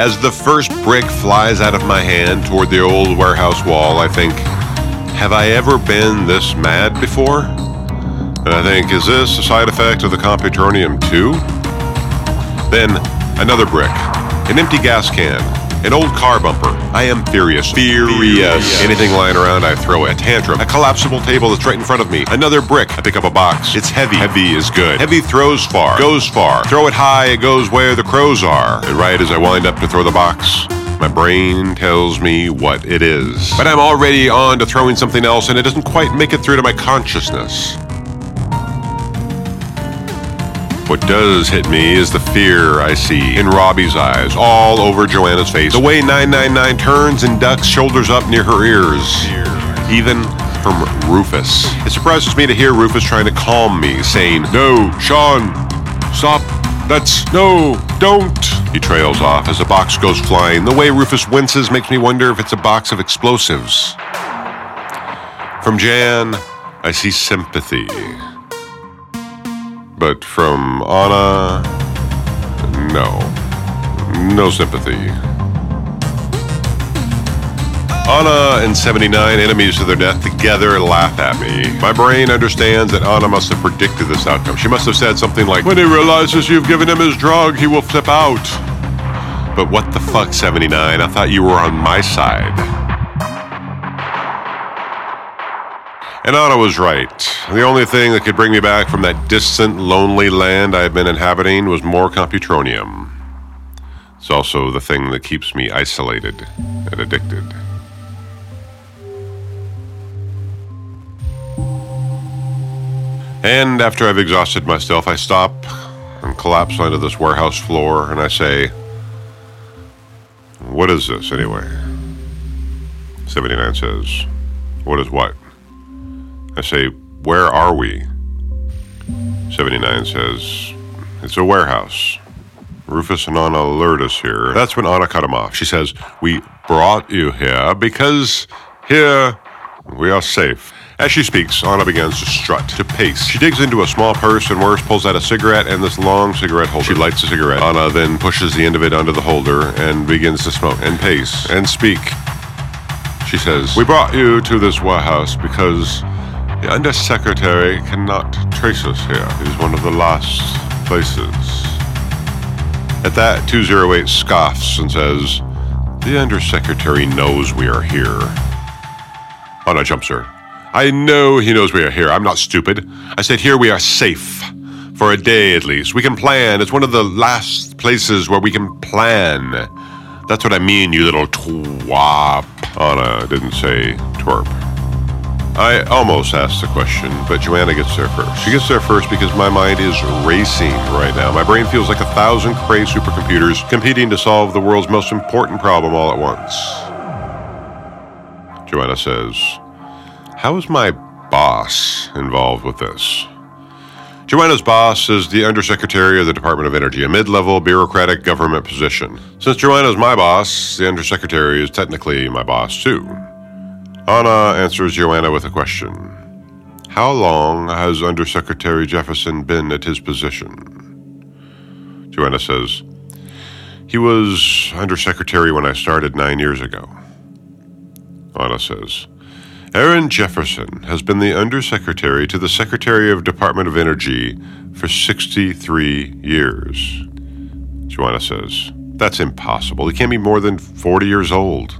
As the first brick flies out of my hand toward the old warehouse wall, I think, have I ever been this mad before? And I think, is this a side effect of the Computronium too? Then, another brick, an empty gas can, an old car bumper. I am furious. Furious. Anything lying around, I throw a tantrum. A collapsible table that's right in front of me. Another brick. I pick up a box. It's heavy. Heavy is good. Heavy throws far. Goes far. Throw it high, it goes where the crows are. And right as I wind up to throw the box, my brain tells me what it is. But I'm already on to throwing something else, and it doesn't quite make it through to my consciousness. What does hit me is the fear I see in Robbie's eyes, all over Joanna's face. The way 999 turns and ducks, shoulders up near her ears. Even from Rufus. It surprises me to hear Rufus trying to calm me, saying, No, Sean, stop. That's no, don't. He trails off as a box goes flying. The way Rufus winces makes me wonder if it's a box of explosives. From Jan, I see sympathy. But from Anna, no. No sympathy. Anna and 79, enemies to their death, together laugh at me. My brain understands that Anna must have predicted this outcome. She must have said something like, When he realizes you've given him his drug, he will flip out. But what the fuck, 79? I thought you were on my side. And Anna was right. The only thing that could bring me back from that distant, lonely land I had been inhabiting was more Computronium. It's also the thing that keeps me isolated and addicted. And after I've exhausted myself, I stop and collapse onto this warehouse floor and I say, What is this anyway? 79 says, What is what? I say, Where are we? 79 says, It's a warehouse. Rufus and Anna lured us here. That's when Anna cut him off. She says, We brought you here because here we are safe. As she speaks, Anna begins to strut, to pace. She digs into a small purse and worse, pulls out a cigarette and this long cigarette holder. She lights the cigarette. Anna then pushes the end of it onto the holder and begins to smoke and pace and speak. She says, We brought you to this warehouse because the undersecretary cannot trace us here. Is one of the last places. At that, 208 scoffs and says, The undersecretary knows we are here. Anna jumps her. I know he knows we are here. I'm not stupid. I said, Here we are safe. For a day at least. We can plan. It's one of the last places where we can plan. That's what I mean, you little twop. Anna didn't say twerp. I almost asked the question, but Joanna gets there first. She gets there first because my mind is racing right now. My brain feels like a thousand cray supercomputers competing to solve the world's most important problem all at once. Joanna says, How is my boss involved with this? Joanna's boss is the Undersecretary of the Department of Energy, a mid level bureaucratic government position. Since Joanna's my boss, the Undersecretary is technically my boss too. Anna answers Joanna with a question How long has Undersecretary Jefferson been at his position? Joanna says, He was Undersecretary when I started nine years ago. Anna says, Aaron Jefferson has been the Undersecretary to the Secretary of Department of Energy for 63 years. Joanna says, That's impossible. He can't be more than 40 years old.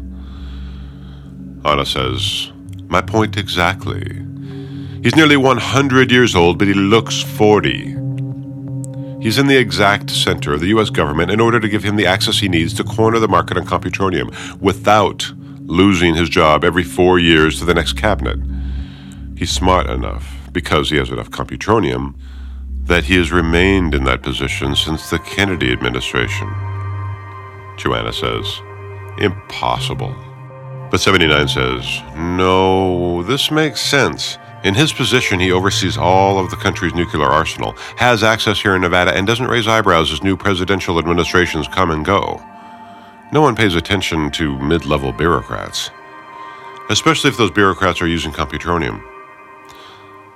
Anna says, My point exactly. He's nearly 100 years old, but he looks 40. He's in the exact center of the U.S. government in order to give him the access he needs to corner the market on Computronium without losing his job every four years to the next cabinet. He's smart enough, because he has enough Computronium, that he has remained in that position since the Kennedy administration. Joanna says, Impossible. But 79 says, No, this makes sense. In his position, he oversees all of the country's nuclear arsenal, has access here in Nevada, and doesn't raise eyebrows as new presidential administrations come and go. No one pays attention to mid level bureaucrats, especially if those bureaucrats are using Computronium.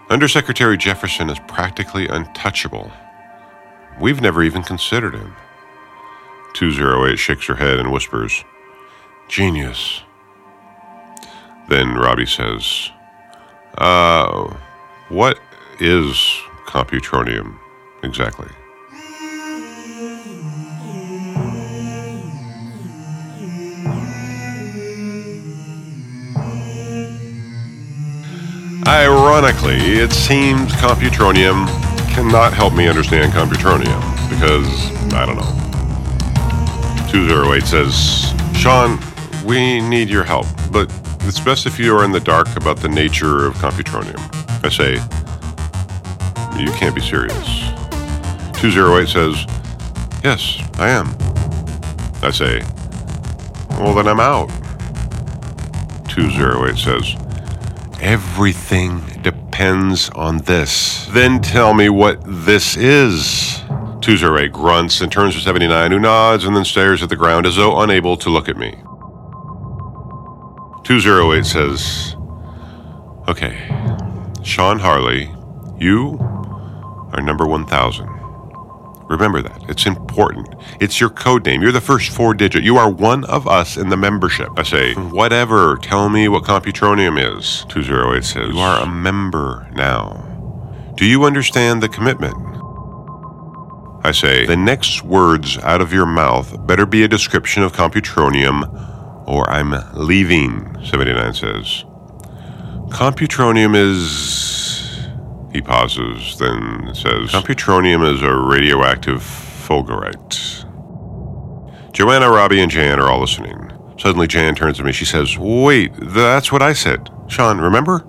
Undersecretary Jefferson is practically untouchable. We've never even considered him. 208 shakes her head and whispers, Genius. Then Robbie says, Uh, what is computronium exactly? Ironically, it seems computronium cannot help me understand computronium because, I don't know. 208 says, Sean, we need your help, but it's best if you are in the dark about the nature of computronium. I say, you can't be serious. 208 says, Yes, I am. I say, Well, then I'm out. 208 says, Everything depends on this. Then tell me what this is. 208 grunts and turns to 79, who nods and then stares at the ground as though unable to look at me. 208 says, Okay, Sean Harley, you are number 1000. Remember that. It's important. It's your code name. You're the first four digit. You are one of us in the membership. I say, whatever. Tell me what Computronium is. 208 says, You are a member now. Do you understand the commitment? I say, The next words out of your mouth better be a description of Computronium or I'm leaving, 79 says. Computronium is he pauses, then says, Computronium is a radioactive fulgurite. Joanna, Robbie, and Jan are all listening. Suddenly, Jan turns to me. She says, Wait, that's what I said. Sean, remember?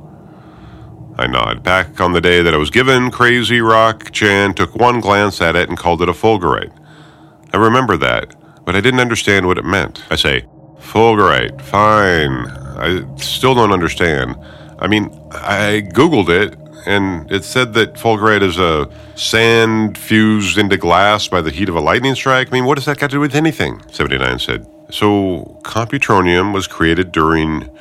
I nod. Back on the day that I was given Crazy Rock, Jan took one glance at it and called it a fulgurite. I remember that, but I didn't understand what it meant. I say, Fulgurite, fine. I still don't understand. I mean, I Googled it and it said that fulgurite is a sand fused into glass by the heat of a lightning strike. I mean, what does that got to do with anything? 79 said. So, computronium was created during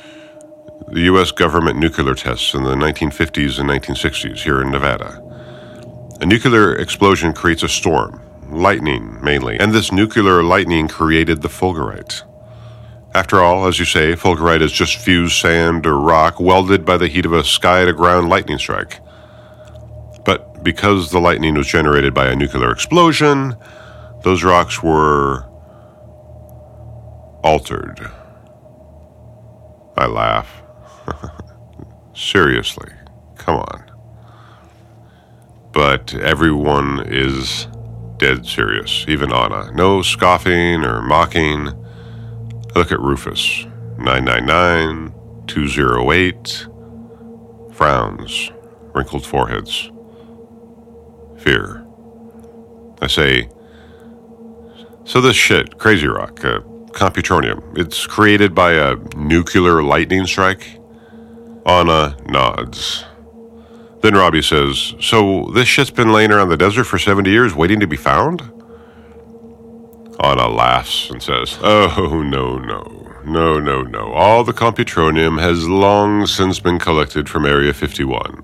the U.S. government nuclear tests in the 1950s and 1960s here in Nevada. A nuclear explosion creates a storm, lightning mainly, and this nuclear lightning created the fulgurite. After all, as you say, fulgurite is just fused sand or rock welded by the heat of a sky to ground lightning strike. But because the lightning was generated by a nuclear explosion, those rocks were altered. I laugh. Seriously, come on. But everyone is dead serious, even Anna. No scoffing or mocking. Look at Rufus. 999, 208. Frowns, wrinkled foreheads. Fear. I say, so this shit, Crazy Rock, uh, Computronium, it's created by a nuclear lightning strike? Anna nods. Then Robbie says, So this shit's been laying around the desert for 70 years waiting to be found? Anna laughs and says, Oh, no, no. No, no, no. All the Computronium has long since been collected from Area 51.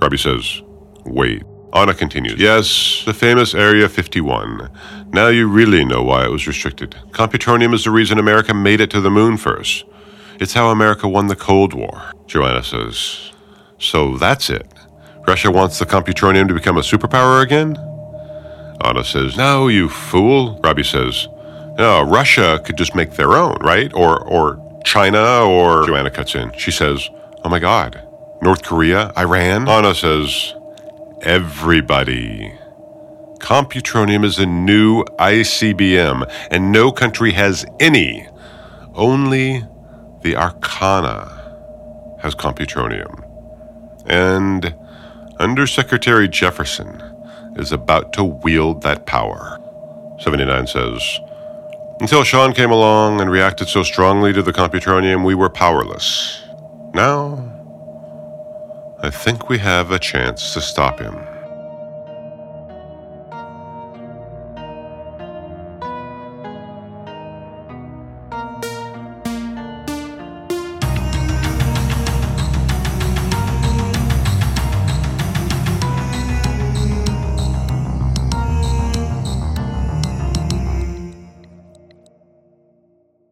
Robbie says, Wait. Anna continues, Yes, the famous Area 51. Now you really know why it was restricted. Computronium is the reason America made it to the moon first. It's how America won the Cold War. Joanna says, So that's it. Russia wants the Computronium to become a superpower again? Anna says, No, you fool. Robbie says, No, Russia could just make their own, right? Or, or China, or. Joanna cuts in. She says, Oh my God. North Korea? Iran? Anna says, Everybody. Computronium is a new ICBM, and no country has any. Only the Arcana has Computronium. And Undersecretary Jefferson is about to wield that power. 79 says, Until Sean came along and reacted so strongly to the Computronium, we were powerless. Now, I think we have a chance to stop him.